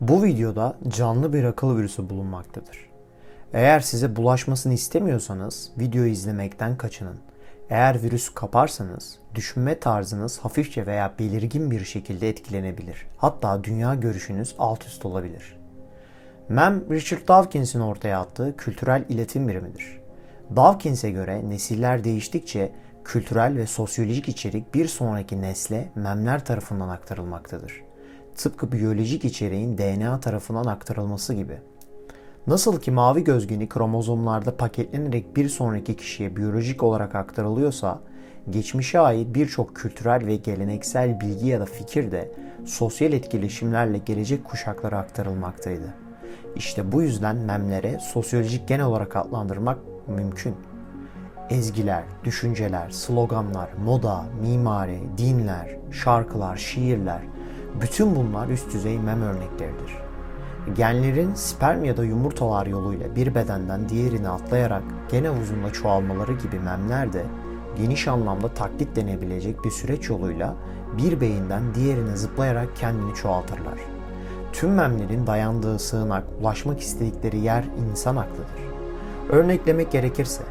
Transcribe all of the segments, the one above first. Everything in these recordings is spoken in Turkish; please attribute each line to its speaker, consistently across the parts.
Speaker 1: Bu videoda canlı bir akıl virüsü bulunmaktadır. Eğer size bulaşmasını istemiyorsanız videoyu izlemekten kaçının. Eğer virüs kaparsanız düşünme tarzınız hafifçe veya belirgin bir şekilde etkilenebilir. Hatta dünya görüşünüz alt üst olabilir. MEM, Richard Dawkins'in ortaya attığı kültürel iletim birimidir. Dawkins'e göre nesiller değiştikçe kültürel ve sosyolojik içerik bir sonraki nesle memler tarafından aktarılmaktadır. Tıpkı biyolojik içeriğin DNA tarafından aktarılması gibi. Nasıl ki mavi göz geni kromozomlarda paketlenerek bir sonraki kişiye biyolojik olarak aktarılıyorsa, geçmişe ait birçok kültürel ve geleneksel bilgi ya da fikir de sosyal etkileşimlerle gelecek kuşaklara aktarılmaktaydı. İşte bu yüzden memlere sosyolojik gen olarak adlandırmak mümkün. Ezgiler, düşünceler, sloganlar, moda, mimari, dinler, şarkılar, şiirler, bütün bunlar üst düzey mem örnekleridir. Genlerin sperm ya da yumurtalar yoluyla bir bedenden diğerine atlayarak gene havuzunda çoğalmaları gibi memler de geniş anlamda taklit denebilecek bir süreç yoluyla bir beyinden diğerine zıplayarak kendini çoğaltırlar. Tüm memlerin dayandığı sığınak, ulaşmak istedikleri yer insan aklıdır. Örneklemek gerekirse,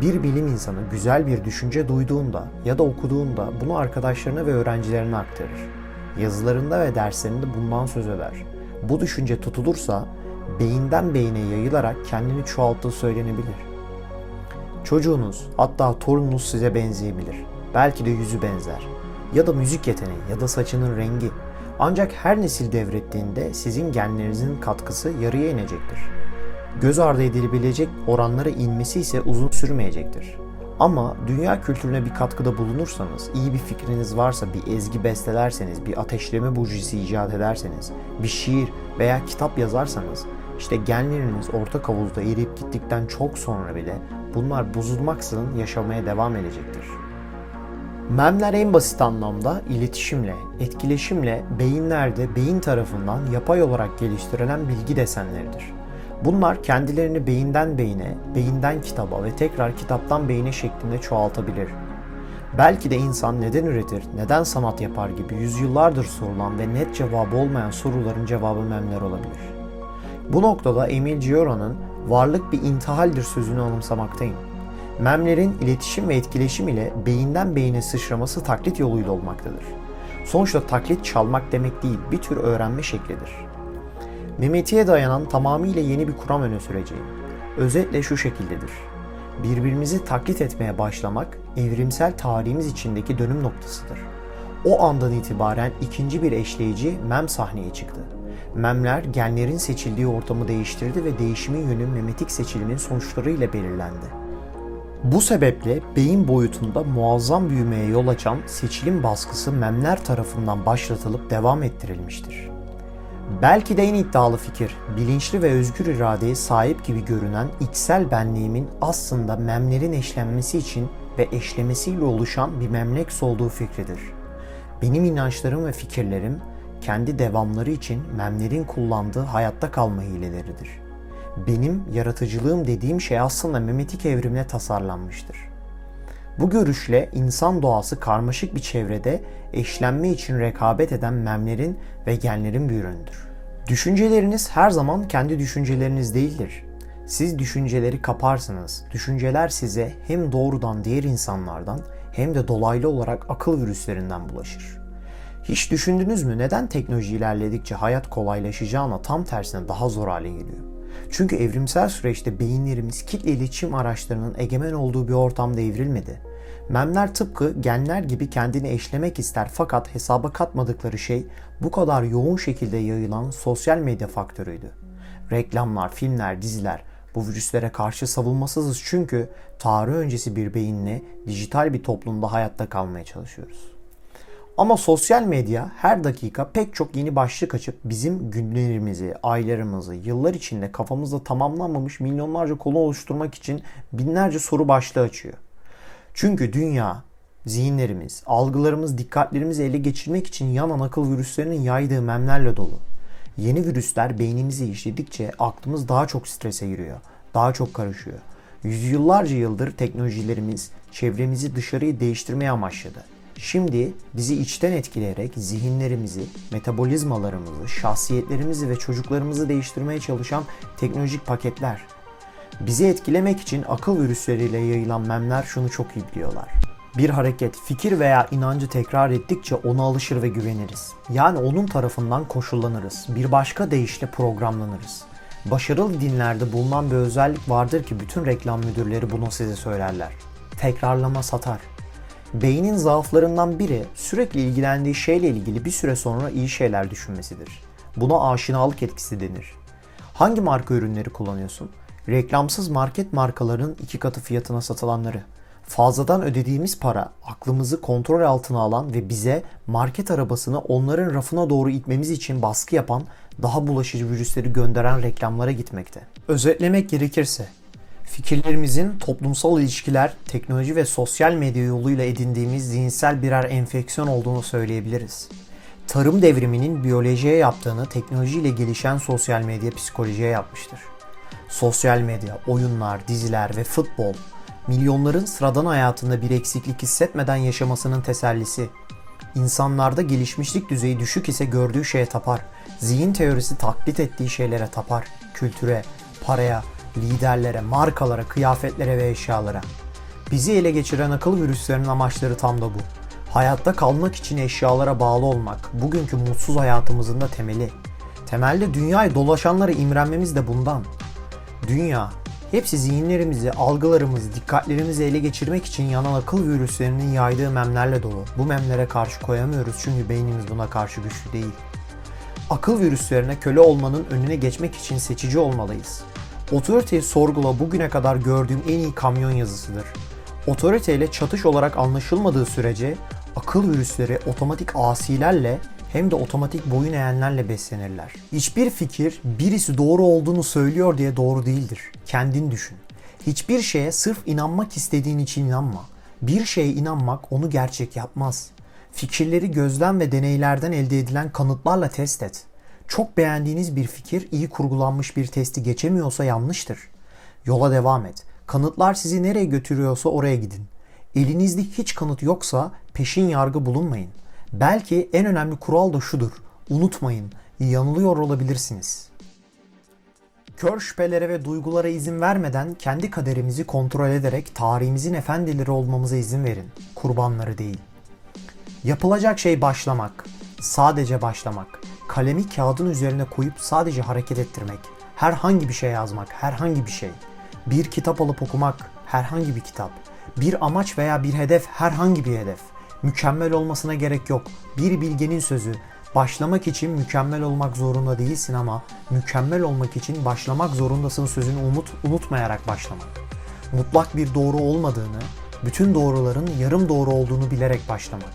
Speaker 1: bir bilim insanı güzel bir düşünce duyduğunda ya da okuduğunda bunu arkadaşlarına ve öğrencilerine aktarır. Yazılarında ve derslerinde bundan söz eder. Bu düşünce tutulursa beyinden beyine yayılarak kendini çoğalttığı söylenebilir. Çocuğunuz hatta torununuz size benzeyebilir. Belki de yüzü benzer. Ya da müzik yeteneği ya da saçının rengi. Ancak her nesil devrettiğinde sizin genlerinizin katkısı yarıya inecektir. Göz ardı edilebilecek oranlara inmesi ise uzun sürmeyecektir. Ama dünya kültürüne bir katkıda bulunursanız, iyi bir fikriniz varsa, bir ezgi bestelerseniz, bir ateşleme bujisi icat ederseniz, bir şiir veya kitap yazarsanız, işte genleriniz orta havuzda eriyip gittikten çok sonra bile bunlar bozulmaksızın yaşamaya devam edecektir. Memler en basit anlamda iletişimle, etkileşimle beyinlerde beyin tarafından yapay olarak geliştirilen bilgi desenleridir. Bunlar kendilerini beyinden beyine, beyinden kitaba ve tekrar kitaptan beyine şeklinde çoğaltabilir. Belki de insan neden üretir, neden sanat yapar gibi yüzyıllardır sorulan ve net cevabı olmayan soruların cevabı memler olabilir. Bu noktada Emil Cioran'ın varlık bir intihaldir sözünü anımsamaktayım. Memlerin iletişim ve etkileşim ile beyinden beyine sıçraması taklit yoluyla olmaktadır. Sonuçta taklit çalmak demek değil, bir tür öğrenme şeklidir. Mimetiğe dayanan tamamıyla yeni bir kuram öne süreceğim. Özetle şu şekildedir. Birbirimizi taklit etmeye başlamak evrimsel tarihimiz içindeki dönüm noktasıdır. O andan itibaren ikinci bir eşleyici mem sahneye çıktı. Memler genlerin seçildiği ortamı değiştirdi ve değişimin yönü memetik seçilimin sonuçlarıyla belirlendi. Bu sebeple beyin boyutunda muazzam büyümeye yol açan seçilim baskısı memler tarafından başlatılıp devam ettirilmiştir. Belki de en iddialı fikir, bilinçli ve özgür iradeye sahip gibi görünen içsel benliğimin aslında memlerin eşlenmesi için ve eşlemesiyle oluşan bir memleks olduğu fikridir. Benim inançlarım ve fikirlerim kendi devamları için memlerin kullandığı hayatta kalma hileleridir. Benim yaratıcılığım dediğim şey aslında memetik evrimle tasarlanmıştır. Bu görüşle insan doğası karmaşık bir çevrede eşlenme için rekabet eden memlerin ve genlerin bir ürünüdür. Düşünceleriniz her zaman kendi düşünceleriniz değildir. Siz düşünceleri kaparsınız. Düşünceler size hem doğrudan diğer insanlardan hem de dolaylı olarak akıl virüslerinden bulaşır. Hiç düşündünüz mü neden teknoloji ilerledikçe hayat kolaylaşacağına tam tersine daha zor hale geliyor? Çünkü evrimsel süreçte beyinlerimiz kitle iletişim araçlarının egemen olduğu bir ortamda evrilmedi. Memler tıpkı genler gibi kendini eşlemek ister fakat hesaba katmadıkları şey bu kadar yoğun şekilde yayılan sosyal medya faktörüydü. Reklamlar, filmler, diziler bu virüslere karşı savunmasızız çünkü tarih öncesi bir beyinle dijital bir toplumda hayatta kalmaya çalışıyoruz. Ama sosyal medya her dakika pek çok yeni başlık açıp bizim günlerimizi, aylarımızı, yıllar içinde kafamızda tamamlanmamış milyonlarca konu oluşturmak için binlerce soru başlığı açıyor. Çünkü dünya, zihinlerimiz, algılarımız, dikkatlerimizi ele geçirmek için yanan akıl virüslerinin yaydığı memlerle dolu. Yeni virüsler beynimizi işledikçe aklımız daha çok strese giriyor, daha çok karışıyor. Yüzyıllarca yıldır teknolojilerimiz çevremizi dışarıyı değiştirmeye amaçladı. Şimdi bizi içten etkileyerek zihinlerimizi, metabolizmalarımızı, şahsiyetlerimizi ve çocuklarımızı değiştirmeye çalışan teknolojik paketler. Bizi etkilemek için akıl virüsleriyle yayılan memler şunu çok iyi biliyorlar. Bir hareket, fikir veya inancı tekrar ettikçe ona alışır ve güveniriz. Yani onun tarafından koşullanırız. Bir başka deyişle programlanırız. Başarılı dinlerde bulunan bir özellik vardır ki bütün reklam müdürleri bunu size söylerler. Tekrarlama satar. Beynin zaaflarından biri sürekli ilgilendiği şeyle ilgili bir süre sonra iyi şeyler düşünmesidir. Buna aşinalık etkisi denir. Hangi marka ürünleri kullanıyorsun? Reklamsız market markaların iki katı fiyatına satılanları. Fazladan ödediğimiz para aklımızı kontrol altına alan ve bize market arabasını onların rafına doğru itmemiz için baskı yapan daha bulaşıcı virüsleri gönderen reklamlara gitmekte. Özetlemek gerekirse fikirlerimizin toplumsal ilişkiler, teknoloji ve sosyal medya yoluyla edindiğimiz zihinsel birer enfeksiyon olduğunu söyleyebiliriz. Tarım devriminin biyolojiye yaptığını teknolojiyle gelişen sosyal medya psikolojiye yapmıştır. Sosyal medya, oyunlar, diziler ve futbol milyonların sıradan hayatında bir eksiklik hissetmeden yaşamasının tesellisi. İnsanlarda gelişmişlik düzeyi düşük ise gördüğü şeye tapar. Zihin teorisi taklit ettiği şeylere tapar. Kültüre, paraya, liderlere, markalara, kıyafetlere ve eşyalara. Bizi ele geçiren akıl virüslerinin amaçları tam da bu. Hayatta kalmak için eşyalara bağlı olmak, bugünkü mutsuz hayatımızın da temeli. Temelde dünyayı dolaşanlara imrenmemiz de bundan. Dünya, hepsi zihinlerimizi, algılarımızı, dikkatlerimizi ele geçirmek için yanan akıl virüslerinin yaydığı memlerle dolu. Bu memlere karşı koyamıyoruz çünkü beynimiz buna karşı güçlü değil. Akıl virüslerine köle olmanın önüne geçmek için seçici olmalıyız. Otoriteyi sorgula bugüne kadar gördüğüm en iyi kamyon yazısıdır. Otoriteyle çatış olarak anlaşılmadığı sürece akıl virüsleri otomatik asilerle hem de otomatik boyun eğenlerle beslenirler. Hiçbir fikir birisi doğru olduğunu söylüyor diye doğru değildir. Kendin düşün. Hiçbir şeye sırf inanmak istediğin için inanma. Bir şeye inanmak onu gerçek yapmaz. Fikirleri gözlem ve deneylerden elde edilen kanıtlarla test et. Çok beğendiğiniz bir fikir iyi kurgulanmış bir testi geçemiyorsa yanlıştır. Yola devam et. Kanıtlar sizi nereye götürüyorsa oraya gidin. Elinizde hiç kanıt yoksa peşin yargı bulunmayın. Belki en önemli kural da şudur. Unutmayın, yanılıyor olabilirsiniz. Kör şüphelere ve duygulara izin vermeden kendi kaderimizi kontrol ederek tarihimizin efendileri olmamıza izin verin. Kurbanları değil. Yapılacak şey başlamak. Sadece başlamak. Kalemi kağıdın üzerine koyup sadece hareket ettirmek. Herhangi bir şey yazmak, herhangi bir şey. Bir kitap alıp okumak, herhangi bir kitap. Bir amaç veya bir hedef, herhangi bir hedef. Mükemmel olmasına gerek yok. Bir bilgenin sözü. Başlamak için mükemmel olmak zorunda değilsin ama mükemmel olmak için başlamak zorundasın sözünü umut unutmayarak başlamak. Mutlak bir doğru olmadığını, bütün doğruların yarım doğru olduğunu bilerek başlamak.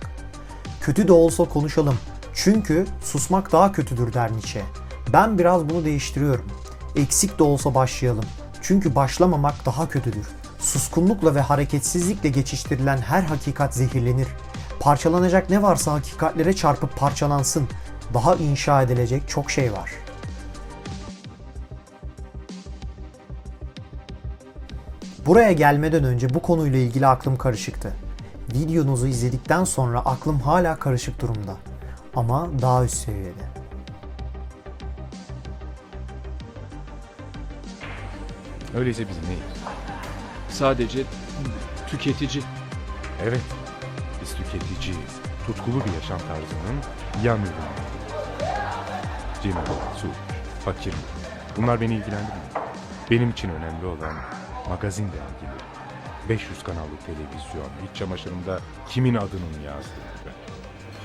Speaker 1: Kötü de olsa konuşalım. Çünkü susmak daha kötüdür der Nietzsche. Ben biraz bunu değiştiriyorum. Eksik de olsa başlayalım. Çünkü başlamamak daha kötüdür. Suskunlukla ve hareketsizlikle geçiştirilen her hakikat zehirlenir. Parçalanacak ne varsa hakikatlere çarpıp parçalansın. Daha inşa edilecek çok şey var. Buraya gelmeden önce bu konuyla ilgili aklım karışıktı. Videonuzu izledikten sonra aklım hala karışık durumda. Ama daha üst seviyede.
Speaker 2: Öyleyse biz neyiz?
Speaker 3: Sadece tüketici.
Speaker 2: Evet, biz tüketiciyiz. Tutkulu bir yaşam tarzının yan ürünü. Cinayet, suç, fakirlik. Bunlar beni ilgilendirmiyor. Benim için önemli olan magazin dergileri. 500 kanallı televizyon, iç çamaşırımda kimin adının yazdığı.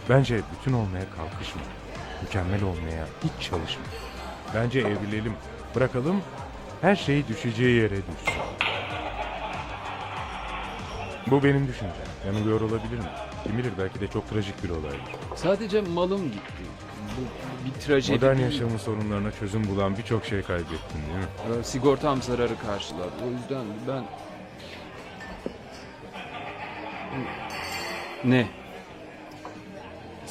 Speaker 2: Bence bütün olmaya kalkışma. Mükemmel olmaya hiç çalışma. Bence evrilelim, bırakalım, her şey düşeceği yere düşsün. Bu benim düşüncem. Yanılıyor olabilirim. Kim bilir belki de çok trajik bir olay.
Speaker 3: Sadece malım gitti. Bu bir trajedi
Speaker 2: Modern
Speaker 3: değil.
Speaker 2: yaşamın sorunlarına çözüm bulan birçok şey kaybettin değil mi?
Speaker 3: Ee, Sigortam zararı karşılar. O yüzden ben... Ne?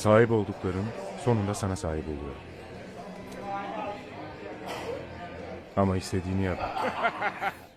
Speaker 2: Sahip oldukların sonunda sana sahip oluyor. Ama istediğini yap.